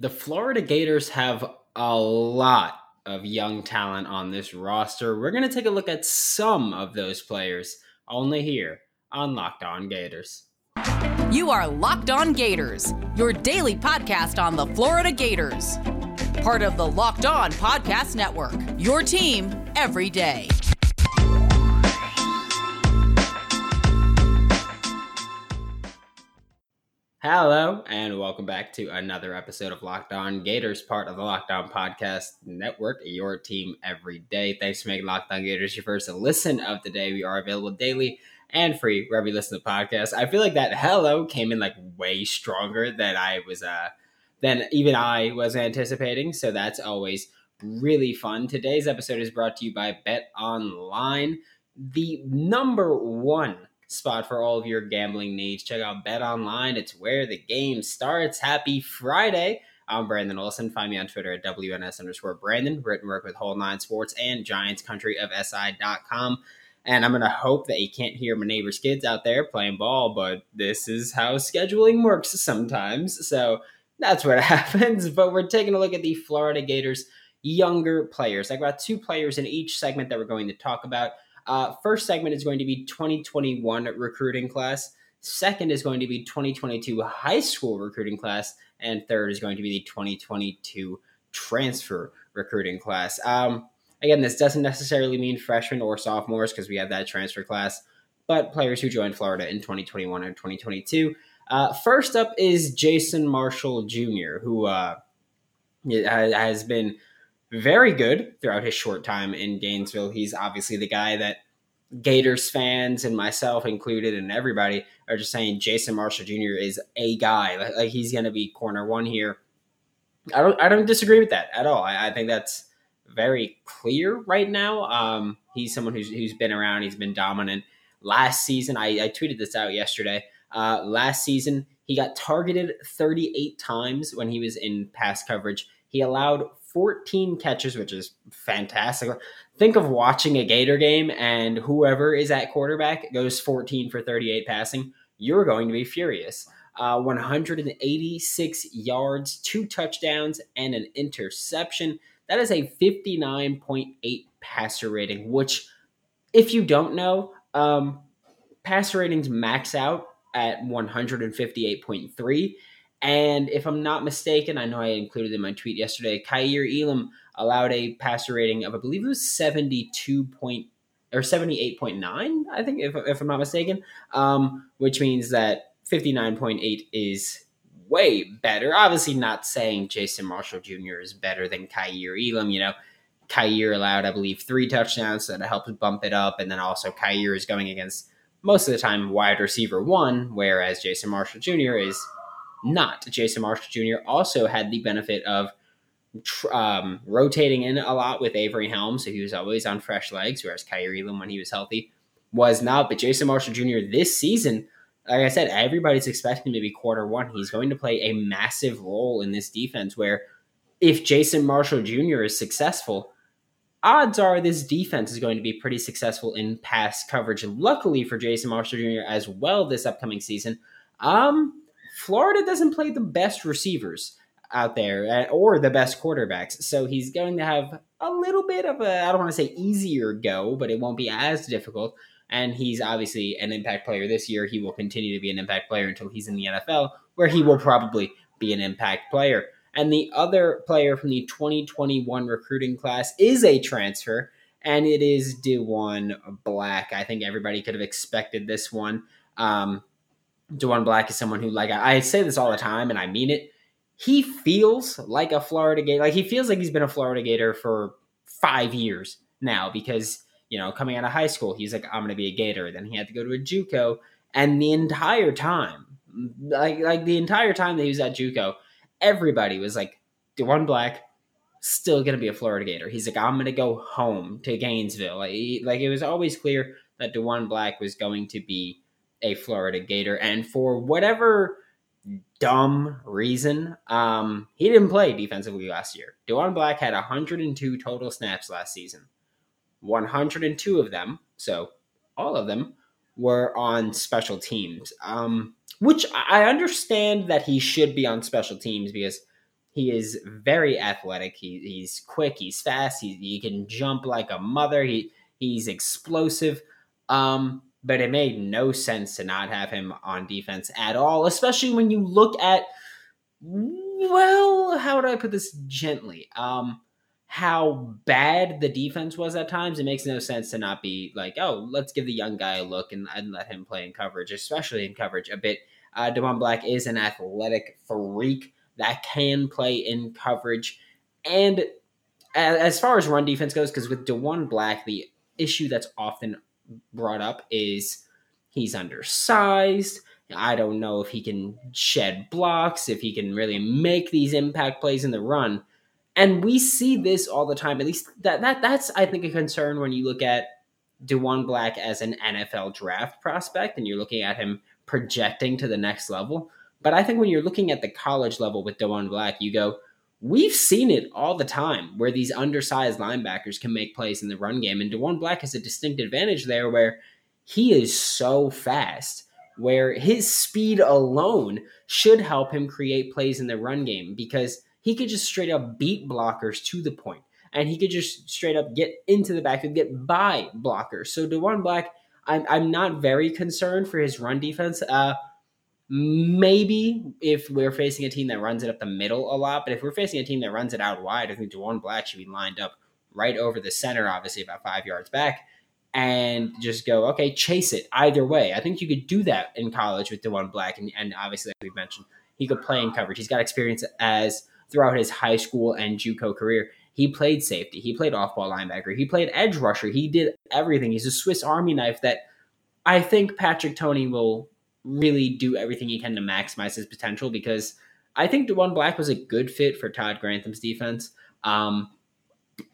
The Florida Gators have a lot of young talent on this roster. We're going to take a look at some of those players only here on Locked On Gators. You are Locked On Gators, your daily podcast on the Florida Gators. Part of the Locked On Podcast Network, your team every day. Hello, and welcome back to another episode of Locked On Gators, part of the Locked On Podcast Network, your team every day. Thanks for making Locked On Gators your first listen of the day. We are available daily and free wherever you listen to the podcast. I feel like that hello came in like way stronger than I was, uh, than even I was anticipating. So that's always really fun. Today's episode is brought to you by Bet Online, the number one spot for all of your gambling needs. Check out Bet Online. It's where the game starts. Happy Friday. I'm Brandon Olson. Find me on Twitter at WNS underscore Brandon. Written work with Whole Nine Sports and Giants Country of SI.com. And I'm going to hope that you can't hear my neighbor's kids out there playing ball, but this is how scheduling works sometimes. So that's what happens. But we're taking a look at the Florida Gators younger players. I've got two players in each segment that we're going to talk about. Uh, first segment is going to be 2021 recruiting class. Second is going to be 2022 high school recruiting class. And third is going to be the 2022 transfer recruiting class. Um, again, this doesn't necessarily mean freshmen or sophomores because we have that transfer class, but players who joined Florida in 2021 and 2022. Uh, first up is Jason Marshall Jr., who uh, has been very good throughout his short time in Gainesville. He's obviously the guy that Gators fans and myself included and everybody are just saying Jason Marshall Jr. is a guy. Like, like he's going to be corner one here. I don't I don't disagree with that at all. I, I think that's very clear right now. Um, he's someone who's who's been around. He's been dominant. Last season, I, I tweeted this out yesterday. Uh, last season, he got targeted 38 times when he was in pass coverage. He allowed 14 catches, which is fantastic. Think of watching a Gator game and whoever is at quarterback goes 14 for 38 passing. You're going to be furious. Uh, 186 yards, two touchdowns, and an interception. That is a 59.8 passer rating, which, if you don't know, um, passer ratings max out at 158.3. And if I'm not mistaken, I know I included in my tweet yesterday, Kaiir Elam allowed a passer rating of I believe it was 72 point or 78.9, I think, if, if I'm not mistaken, um, which means that 59.8 is way better. Obviously, not saying Jason Marshall Jr. is better than Kaiir Elam. You know, Kaiir allowed, I believe, three touchdowns, so that helps bump it up. And then also, Kaiir is going against most of the time wide receiver one, whereas Jason Marshall Jr. is not. Jason Marshall Jr. also had the benefit of um, rotating in a lot with Avery Helm, so he was always on fresh legs, whereas Kaiir Elam, when he was healthy, was not. But Jason Marshall Jr. this season, like I said, everybody's expecting him to be quarter one. He's going to play a massive role in this defense where if Jason Marshall Jr. is successful, odds are this defense is going to be pretty successful in pass coverage. Luckily for Jason Marshall Jr. as well this upcoming season, um, Florida doesn't play the best receivers out there uh, or the best quarterbacks. So he's going to have a little bit of a, I don't want to say easier go, but it won't be as difficult. And he's obviously an impact player this year. He will continue to be an impact player until he's in the NFL, where he will probably be an impact player. And the other player from the 2021 recruiting class is a transfer, and it is Diwun Black. I think everybody could have expected this one. Um, Diwun Black is someone who, like, I, I say this all the time, and I mean it. He feels like a Florida Gator. Like, he feels like he's been a Florida Gator for five years now because, you know, coming out of high school, he's like, I'm going to be a Gator. Then he had to go to a Juco. And the entire time, like, like the entire time that he was at Juco, everybody was like, Diwun Black, still going to be a Florida Gator. He's like, I'm going to go home to Gainesville. Like, he, like, it was always clear that Diwun Black was going to be a Florida Gator, and for whatever dumb reason, um, he didn't play defensively last year. Diwun Black had 102 total snaps last season. 102 of them, so all of them, were on special teams. Um, which I understand that he should be on special teams because He is very athletic. He, he's quick. He's fast. He, he can jump like a mother. He he's explosive. Um, but it made no sense to not have him on defense at all, especially when you look at well, how would I put this gently? Um, how bad the defense was at times, it makes no sense to not be like, oh, let's give the young guy a look and, and let him play in coverage, especially in coverage a bit. Uh, Diwun Black is an athletic freak that can play in coverage. And as far as run defense goes, because with Diwun Black, the issue that's often brought up is he's undersized. I don't know if he can shed blocks, if he can really make these impact plays in the run. And we see this all the time. At least that, that that's I think a concern when you look at Diwun Black as an NFL draft prospect and you're looking at him projecting to the next level. But I think when you're looking at the college level with Diwun Black, you go, we've seen it all the time where these undersized linebackers can make plays in the run game. And Diwun Black has a distinct advantage there where he is so fast, where his speed alone should help him create plays in the run game because he could just straight up beat blockers to the point, and he could just straight up get into the backfield, get by blockers. So Diwun Black, I'm I'm not very concerned for his run defense. Uh, maybe if we're facing a team that runs it up the middle a lot, but if we're facing a team that runs it out wide, I think Diwun Black should be lined up right over the center, obviously about five yards back, and just go, okay, chase it either way. I think you could do that in college with Diwun Black, and, and obviously, like we mentioned, he could play in coverage. He's got experience as throughout his high school and JUCO career. He played safety. He played off-ball linebacker. He played edge rusher. He did everything. He's a Swiss Army knife that I think Patrick Toney will really do everything he can to maximize his potential because I think Diwun Black was a good fit for Todd Grantham's defense. Um,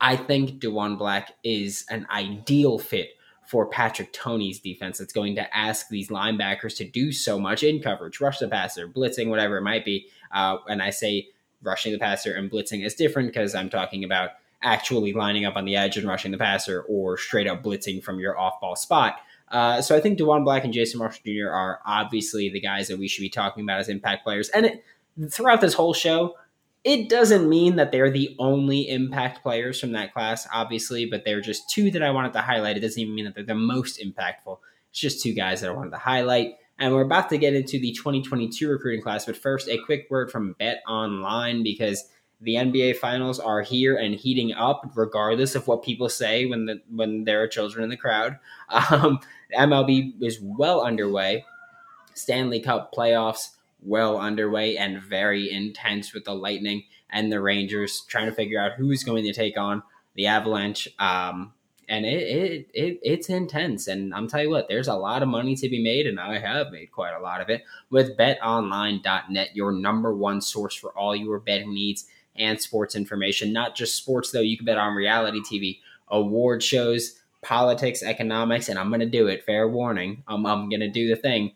I think Diwun Black is an ideal fit for Patrick Toney's defense that's going to ask these linebackers to do so much in coverage, rush the passer, blitzing, whatever it might be. Uh, and I say rushing the passer and blitzing is different because I'm talking about actually lining up on the edge and rushing the passer or straight up blitzing from your off ball spot. Uh, so I think Diwun Black and Jason Marshall Jr. are obviously the guys that we should be talking about as impact players. And it, throughout this whole show, it doesn't mean that they're the only impact players from that class, obviously, but they're just two that I wanted to highlight. It doesn't even mean that they're the most impactful. It's just two guys that I wanted to highlight. And we're about to get into the 2022 recruiting class. But first, a quick word from Bet Online because the NBA finals are here and heating up, regardless of what people say when the when there are children in the crowd. Um, MLB is well underway. Stanley Cup playoffs well underway and very intense with the Lightning and the Rangers trying to figure out who's going to take on the Avalanche. Um, and it, it, it it's intense. And I'm telling you what, there's a lot of money to be made, and I have made quite a lot of it with BetOnline.net, your number one source for all your betting needs and sports information. Not just sports though; you can bet on reality TV, award shows, politics, economics, and I'm going to do it. Fair warning, I'm, I'm going to do the thing.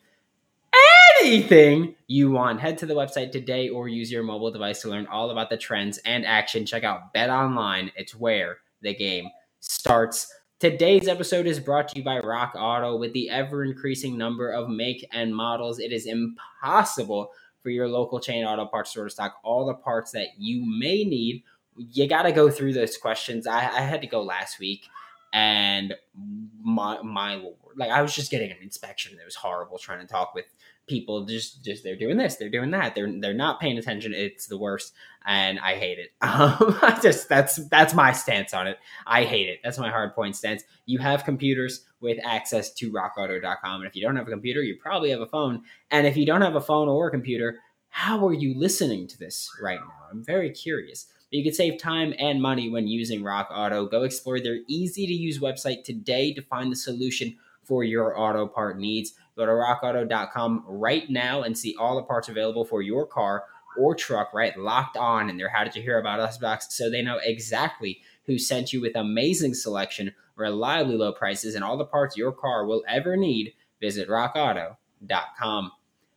Anything you want, head to the website today or use your mobile device to learn all about the trends and action. Check out Bet Online; it's where the game starts. Today's episode is brought to you by Rock Auto. With the ever increasing number of make and models, it is impossible for your local chain auto parts store to stock all the parts that you may need. You got to go through those questions. I, I, had to go last week, and my my lord, like I was just getting an inspection. And it was horrible trying to talk with people just just they're doing this they're doing that they're they're not paying attention it's the worst and i hate it. Um i just that's that's my stance on it. I hate it. That's my hard point stance. You have computers with access to rockauto.com and if you don't have a computer you probably have a phone and if you don't have a phone or a computer how are you listening to this right now? I'm very curious you can save time and money when using rock auto go explore their easy to use website today to find the solution for your auto part needs Go to rockauto.com right now and see all the parts available for your car or truck, right? Locked on in their How Did You Hear About Us box so they know exactly who sent you with amazing selection, reliably low prices, and all the parts your car will ever need. Visit rockauto.com.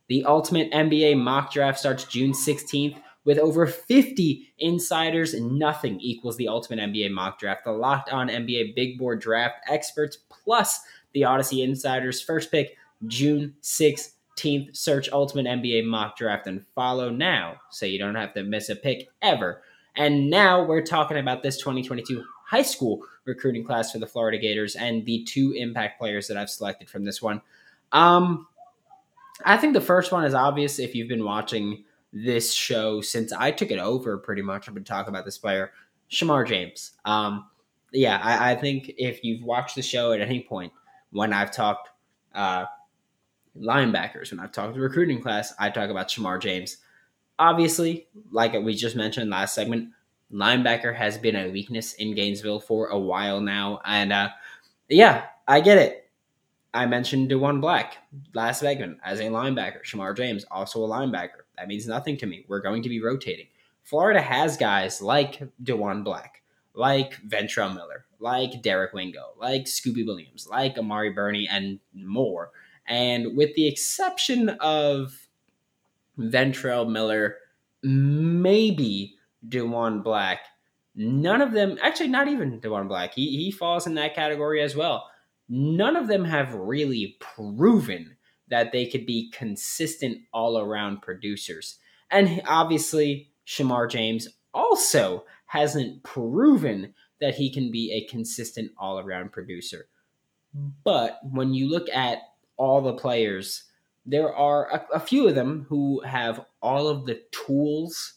The Ultimate NBA mock draft starts June 16th with over 50 insiders. Nothing equals the Ultimate NBA mock draft. The Locked On NBA Big Board Draft experts plus the Odyssey insiders. First pick June 16th. Search Ultimate NBA Mock Draft and follow now so you don't have to miss a pick ever. And now we're talking about this 2022 high school recruiting class for the Florida Gators and the two impact players that I've selected from this one. Um, I think the first one is obvious if you've been watching this show since I took it over pretty much. I've been talking about this player, Shamar James. Um, yeah, I, I, think if you've watched the show at any point when I've talked uh, linebackers, when I've talked the recruiting class, I talk about Shamar James. Obviously, like we just mentioned last segment, linebacker has been a weakness in Gainesville for a while now. And uh, yeah, I get it. I mentioned Diwun Black last segment as a linebacker. Shamar James, also a linebacker. That means nothing to me. We're going to be rotating. Florida has guys like Diwun Black, like Ventrell Miller, like Derek Wingo, like Scooby Williams, like Amari Burney, and more. And with the exception of Ventrell Miller, maybe Diwun Black, none of them, actually, not even Diwun Black, he, he falls in that category as well. None of them have really proven that they could be consistent all around producers. And obviously, Shamar James also hasn't proven that he can be a consistent all around producer. But when you look at all the players, there are a, a, few of them who have all of the tools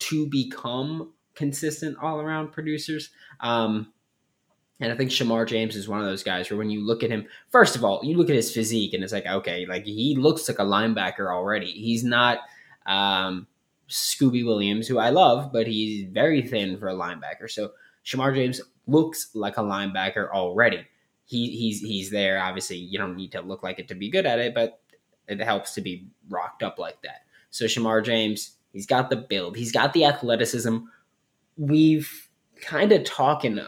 to become consistent all around producers. Um, and I think Shamar James is one of those guys where when you look at him, first of all, you look at his physique and it's like, okay, like he looks like a linebacker already. He's not um, Scooby Williams, who I love, but he's very thin for a linebacker. So Shamar James looks like a linebacker already. He, he's he's there. Obviously, you don't need to look like it to be good at it, but it helps to be rocked up like that. So Shamar James, he's got the build, he's got the athleticism. We've kind of talking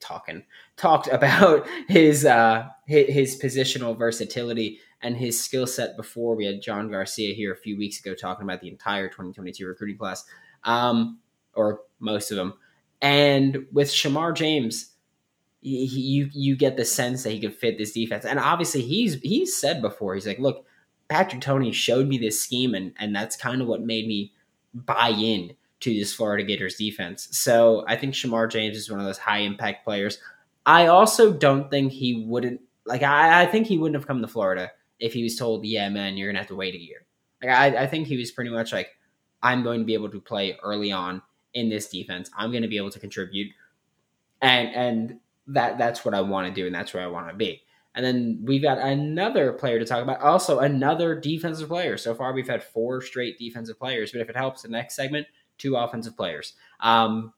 talking talked about his uh his, positional versatility and his skill set before. We had John Garcia here a few weeks ago talking about the entire 2022 recruiting class, um, or most of them. And with Shamar James, he, you you get the sense that he could fit this defense. And obviously, he's he's said before, he's like, look, Patrick Toney showed me this scheme, and and that's kind of what made me buy in to this Florida Gators defense. So I think Shamar James is one of those high impact players. I also don't think he wouldn't like. I, I think he wouldn't have come to Florida if he was told, "Yeah, man, you're gonna have to wait a year." Like I, I think he was pretty much like, "I'm going to be able to play early on in this defense. I'm to be able to contribute," and and that that's what I want to do, and that's where I want to be. And then we've got another player to talk about. Also, another defensive player. So far, we've had four straight defensive players. But if it helps, the next segment, two offensive players. Um,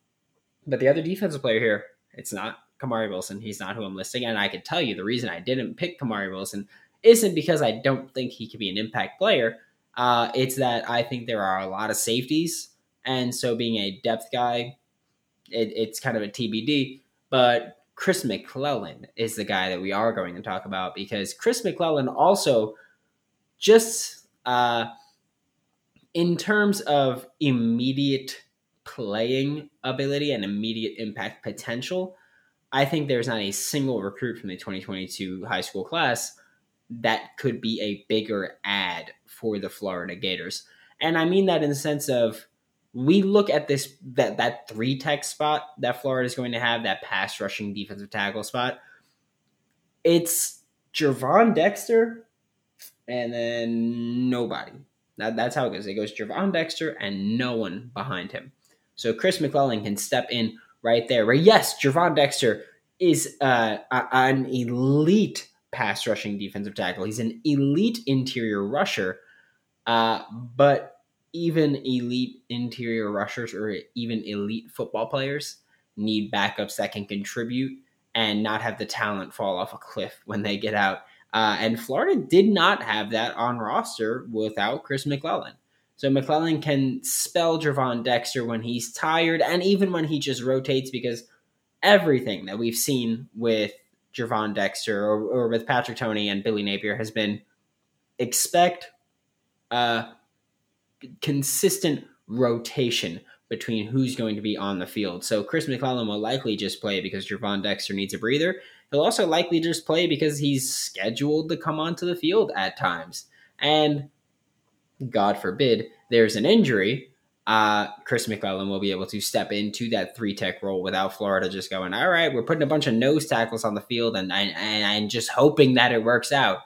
but the other defensive player here, it's not Kamari Wilson. He's not who I'm listing. And I can tell you the reason I didn't pick Kamari Wilson isn't because I don't think he could be an impact player. Uh, it's that I think there are a lot of safeties. And so being a depth guy, it, it's kind of a TBD. But Chris McClellan is the guy that we are going to talk about because Chris McClellan also just uh, in terms of immediate playing ability and immediate impact potential, I think there's not a single recruit from the 2022 high school class that could be a bigger ad for the Florida Gators. And I mean that in the sense of we look at this that that three tech spot that Florida is going to have, that pass rushing defensive tackle spot. It's Gervon Dexter and then nobody. That, that's how it goes. It goes Gervon Dexter and no one behind him. So Chris McClellan can step in right there. Where yes, Gervon Dexter is uh, an elite pass rushing defensive tackle. He's an elite interior rusher. Uh, but even elite interior rushers or even elite football players need backups that can contribute and not have the talent fall off a cliff when they get out. Uh, and Florida did not have that on roster without Chris McClellan. So McClellan can spell Gervon Dexter when he's tired and even when he just rotates because everything that we've seen with Gervon Dexter or, or with Patrick Toney and Billy Napier has been expect uh, consistent rotation between who's going to be on the field. So Chris McClellan will likely just play because Gervon Dexter needs a breather. He'll also likely just play because he's scheduled to come onto the field at times. and God forbid there's an injury, uh, Chris McClellan will be able to step into that three tech role without Florida just going, all right, we're putting a bunch of nose tackles on the field and, and, and just hoping that it works out.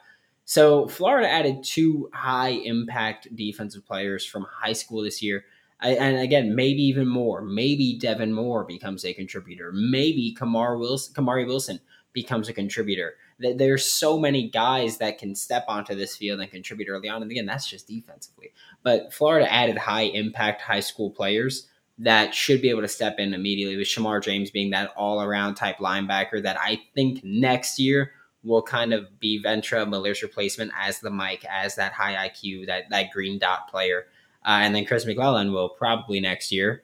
So Florida added two high impact defensive players from high school this year. And again, maybe even more. Maybe Devin Moore becomes a contributor. Maybe Wilson, Kamari Wilson becomes a contributor. There's so many guys that can step onto this field and contribute early on. And again, that's just defensively. But Florida added high impact high school players that should be able to step in immediately, with Shamar James being that all around type linebacker that I think next year will kind of be Ventrell Miller's replacement as the Mike, as that high IQ, that, that green dot player. Uh, and then Chris McClellan will probably next year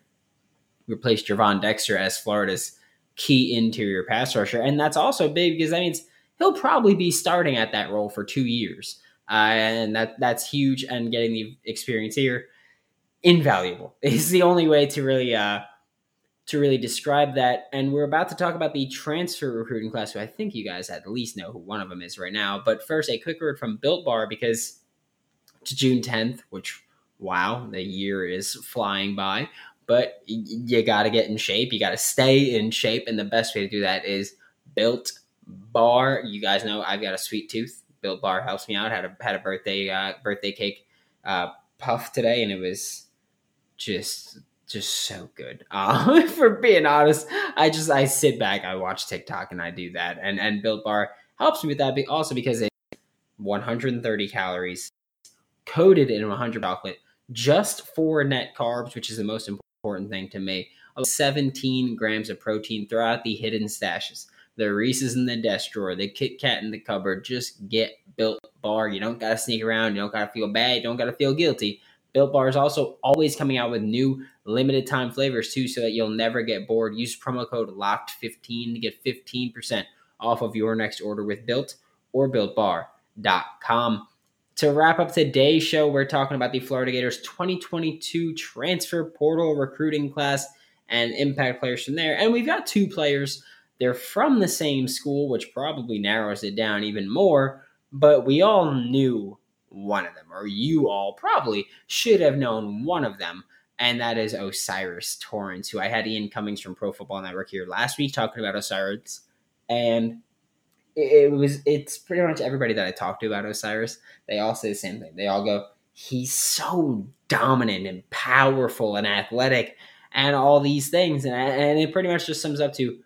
replace Gervon Dexter as Florida's key interior pass rusher. And that's also big because that means he'll probably be starting at that role for two years. Uh, and that that's huge. And getting the experience here, invaluable. is the only way to really uh, to really describe that. And we're about to talk about the transfer recruiting class, who I think you guys at least know who one of them is right now. But first, a quick word from Built Bar because it's June 10th, which wow, the year is flying by. But you got to get in shape. You got to stay in shape. And the best way to do that is Built Bar. You guys know I've got a sweet tooth. Built Bar helps me out. Had a had a birthday uh, birthday cake uh, puff today, and it was just just so good. Uh, for being honest, I just I sit back, I watch TikTok, and I do that. And and Built Bar helps me with that, but also because it's 130 calories, coated in 100 chocolate, just four net carbs, which is the most important thing to me. 17 grams of protein throughout the hidden stashes. The Reese's in the desk drawer, the Kit Kat in the cupboard. Just get Built Bar. You don't gotta sneak around. You don't gotta feel bad. You don't gotta feel guilty. Built Bar is also always coming out with new limited time flavors too, so that you'll never get bored. Use promo code LOCKED15 to get 15% off of your next order with Built or BuiltBar.com. To wrap up today's show, we're talking about the Florida Gators 2022 transfer portal recruiting class and impact players from there. And we've got two players. They're from the same school, which probably narrows it down even more, but we all knew one of them, or you all probably should have known one of them, and that is O'Cyrus Torrence, who I had Ian Cummings from Pro Football Network here last week talking about O'Cyrus, and it was it's pretty much everybody that I talked to about O'Cyrus. They all say the same thing. They all go, "He's so dominant and powerful and athletic, and all these things," and and it pretty much just sums up to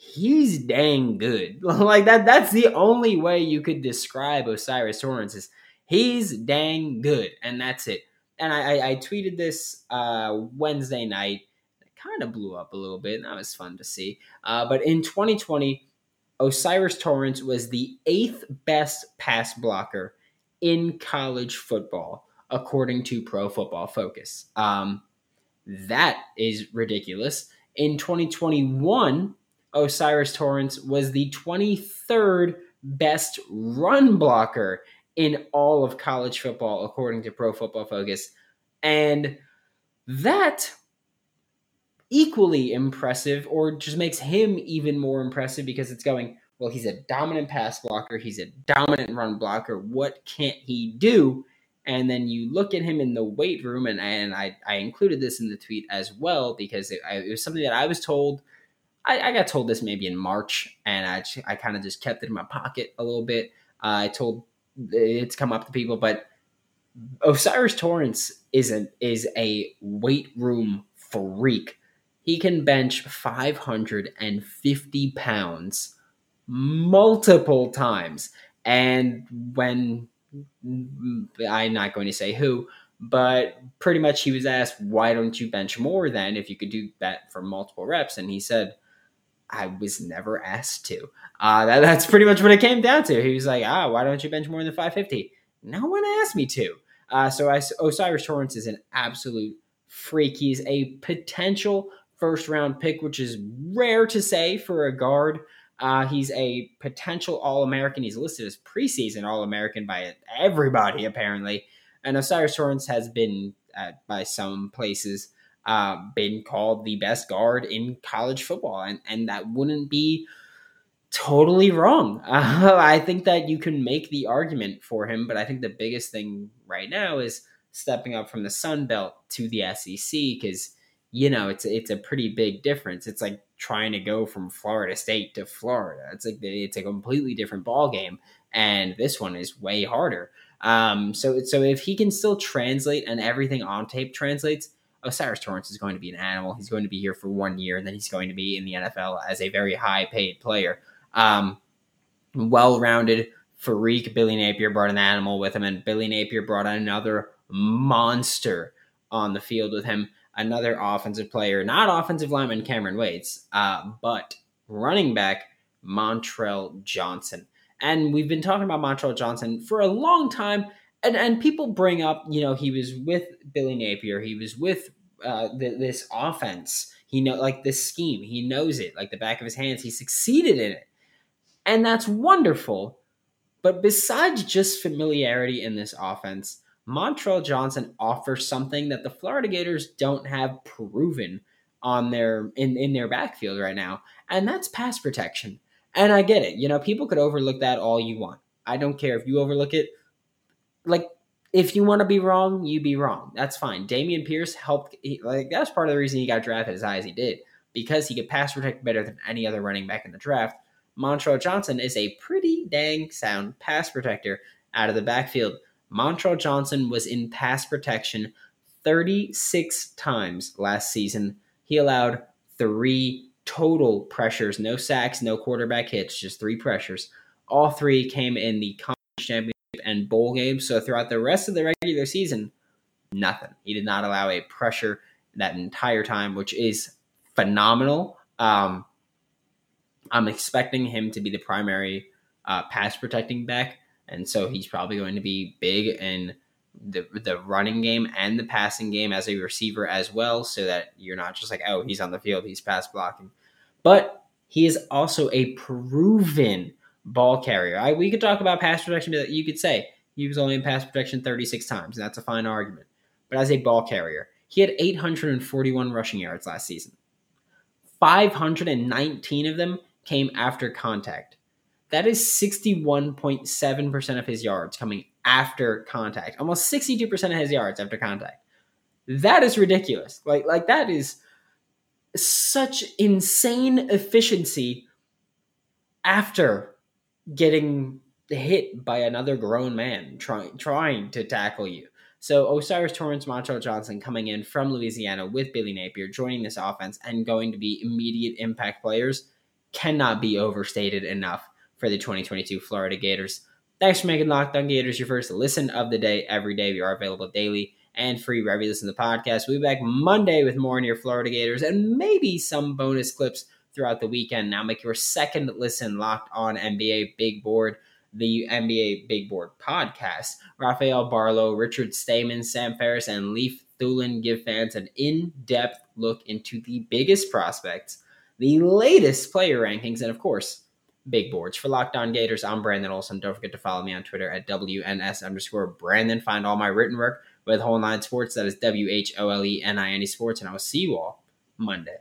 he's dang good. like that. That's the only way you could describe O'Cyrus Torrence is he's dang good, and that's it. And I, I, I tweeted this uh, Wednesday night. It kind of blew up a little bit, and that was fun to see. Uh, but in 2020 O'Cyrus Torrence was the eighth best pass blocker in college football, according to Pro Football Focus. Um, that is ridiculous. In 2021, O'Cyrus Torrence was the 23rd best run blocker in all of college football, according to Pro Football Focus. And that equally impressive or just makes him even more impressive because it's going, well, he's a dominant pass blocker, he's a dominant run blocker. What can't he do? And then you look at him in the weight room, and, and I, I included this in the tweet as well because it, it was something that I was told. I, I, got told this maybe in March, and I, I kind of just kept it in my pocket a little bit. Uh, I told it's come up to people, but O'Cyrus Torrence is a, is a weight room freak he can bench 550 pounds multiple times. And when I'm not going to say who, but pretty much he was asked, why don't you bench more then if you could do that for multiple reps? And he said, I was never asked to. Uh, that, that's pretty much what it came down to. He was like, ah, why don't you bench more than 550? No one asked me to. Uh, so I, O'Cyrus Torrence is an absolute freak. He's a potential first round pick, which is rare to say for a guard. Uh, he's a potential All American. He's listed as preseason All American by everybody, apparently. And O'Cyrus Torrence has been, uh, by some places, uh, been called the best guard in college football. And, and that wouldn't be totally wrong. I think that you can make the argument for him, but I think the biggest thing right now is stepping up from the Sun Belt to the SEC because you know it's it's a pretty big difference. It's like trying to go from Florida State to Florida. It's like it's a completely different ball game, and this one is way harder. Um, so so if he can still translate and everything on tape translates, O'Cyrus Torrence is going to be an animal. He's going to be here for one year, and then he's going to be in the NFL as a very high paid player. Um, well rounded. Freak Billy Napier brought an animal with him, and Billy Napier brought another monster on the field with him. Another offensive player, not offensive lineman Cameron Waits, uh, but running back Montrell Johnson. And we've been talking about Montrell Johnson for a long time. And, and people bring up, you know, he was with Billy Napier. He was with uh, the, this offense. He know like this scheme. He knows it like the back of his hands. He succeeded in it, and that's wonderful. But besides just familiarity in this offense, Montrell Johnson offers something that the Florida Gators don't have proven on their in, in their backfield right now, and that's pass protection. And I get it. You know, people could overlook that all you want. I don't care if you overlook it. Like, if you want to be wrong, you be wrong. That's fine. Dameon Pierce helped. He, like, that's part of the reason he got drafted as high as he did because he could pass protect better than any other running back in the draft. Montrell Johnson is a pretty dang sound pass protector out of the backfield. Montrell Johnson was in pass protection 36 times last season. He allowed three total pressures, no sacks, no quarterback hits, just three pressures. All three came in the conference championship and bowl games. So throughout the rest of the regular season, nothing. He did not allow a pressure that entire time, which is phenomenal. Um, I'm expecting him to be the primary uh, pass protecting back, and so he's probably going to be big in the the running game and the passing game as a receiver as well, so that you're not just like, oh, he's on the field, he's pass blocking, but he is also a proven ball carrier. I, we could talk about pass protection, but you could say he was only in pass protection 36 times, and that's a fine argument. But as a ball carrier, he had 841 rushing yards last season. 519 of them came after contact. That is 61.7% of his yards coming after contact. Almost 62% of his yards after contact. That is ridiculous. Like like that is such insane efficiency after getting hit by another grown man trying trying to tackle you. So O'Cyrus Torrence Montrell Johnson coming in from Louisiana with Billy Napier, joining this offense and going to be immediate impact players cannot be overstated enough for the 2022 Florida Gators. Thanks for making Locked On Gators your first listen of the day every day. We are available daily and free wherever you listen to the podcast. We'll be back Monday with more on your Florida Gators and maybe some bonus clips throughout the weekend. Now make your second listen Locked On NBA Big Board, the NBA Big Board podcast. Rafael Barlowe, Richard Stayman, Sam Ferris, and Leif Thulin give fans an in-depth look into the biggest prospects, the latest player rankings, and of course, big boards. For Locked On Gators, I'm Brandon Olson. Don't forget to follow me on Twitter at WNS underscore Brandon. Find all my written work with Whole Nine Sports. That is W H O L E N I N E Sports. And I will see you all Monday.